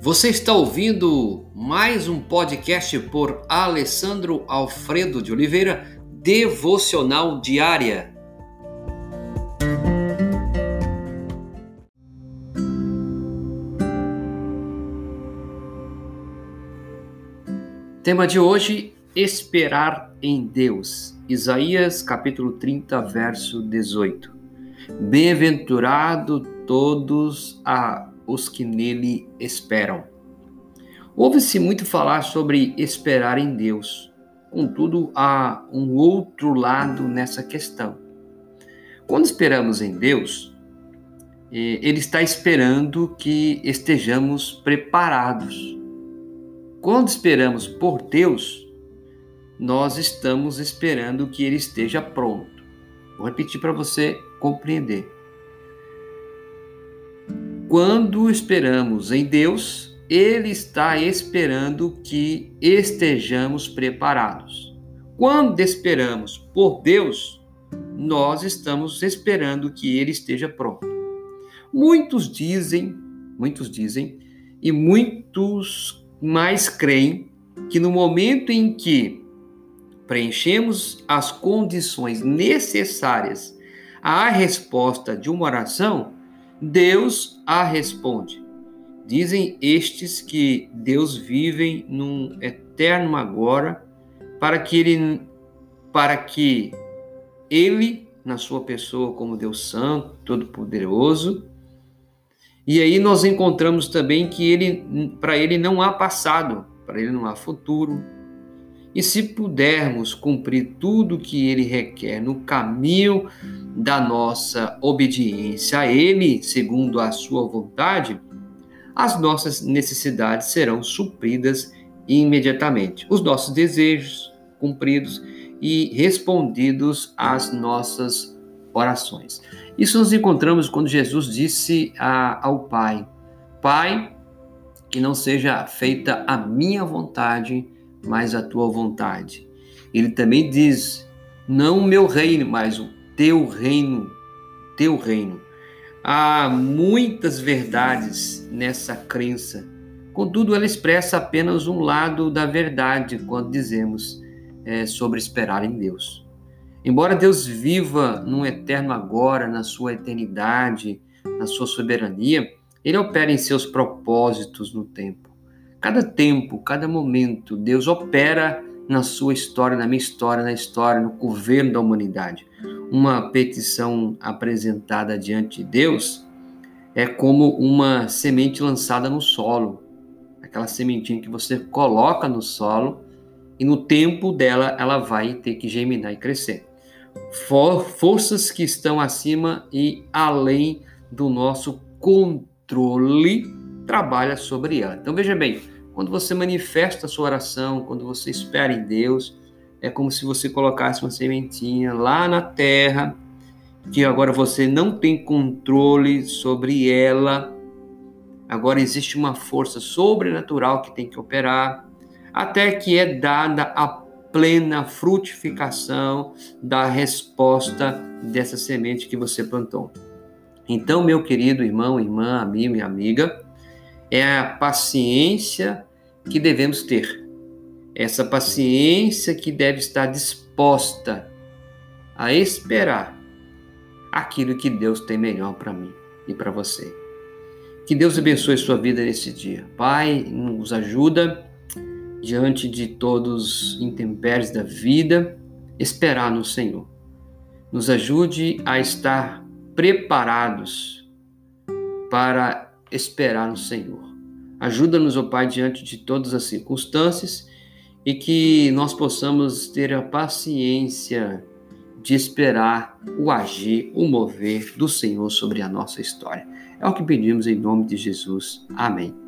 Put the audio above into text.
Você está ouvindo mais um podcast por Alessandro Alfredo de Oliveira, Devocional Diária. Tema de hoje: Esperar em Deus. Isaías capítulo 30, verso 18. Bem-aventurado todos a, os que nele esperam. Ouve-se muito falar sobre esperar em Deus. Contudo, há um outro lado nessa questão. Quando esperamos em Deus, eh, Ele está esperando que estejamos preparados. Quando esperamos por Deus, nós estamos esperando que Ele esteja pronto. Vou repetir para você compreender. Quando esperamos em Deus, Ele está esperando que estejamos preparados. Quando esperamos por Deus, nós estamos esperando que Ele esteja pronto. Muitos dizem, muitos dizem, e muitos mais creem que no momento em que preenchemos as condições necessárias à resposta de uma oração, Deus a responde. Dizem estes que Deus vive num eterno agora, para que ele para que ele na sua pessoa como Deus santo, todo poderoso. E aí nós encontramos também que ele para ele não há passado, para ele não há futuro, e se pudermos cumprir tudo o que ele requer no caminho da nossa obediência a ele, segundo a sua vontade, as nossas necessidades serão supridas imediatamente. Os nossos desejos cumpridos e respondidos às nossas orações. Isso nos encontramos quando Jesus disse a, ao Pai: Pai, que não seja feita a minha vontade, mas a tua vontade. Ele também diz: não o meu reino, mas o teu reino, teu reino. Há muitas verdades nessa crença. Contudo, ela expressa apenas um lado da verdade quando dizemos é, sobre esperar em Deus. Embora Deus viva num eterno agora, na sua eternidade, na sua soberania, ele opera em seus propósitos no tempo. Cada tempo, cada momento, Deus opera na sua história, na minha história, na história, no governo da humanidade. Uma petição apresentada diante de Deus é como uma semente lançada no solo. Aquela sementinha que você coloca no solo e no tempo dela ela vai ter que germinar e crescer. For forças que estão acima e além do nosso controle trabalha sobre ela. Então veja bem, quando você manifesta a sua oração, quando você espera em Deus, é como se você colocasse uma sementinha lá na terra, que agora você não tem controle sobre ela. Agora existe uma força sobrenatural que tem que operar, até que é dada a plena frutificação da resposta dessa semente que você plantou. Então, meu querido irmão, irmã, amigo e amiga, é a paciência que devemos ter. Essa paciência que deve estar disposta a esperar aquilo que Deus tem melhor para mim e para você. Que Deus abençoe sua vida nesse dia. Pai, nos ajuda diante de todos os intempéries da vida, esperar no Senhor. Nos ajude a estar preparados para esperar no Senhor. Ajuda-nos, ó oh Pai, diante de todas as circunstâncias e que nós possamos ter a paciência de esperar o agir, o mover do Senhor sobre a nossa história. É o que pedimos em nome de Jesus. Amém.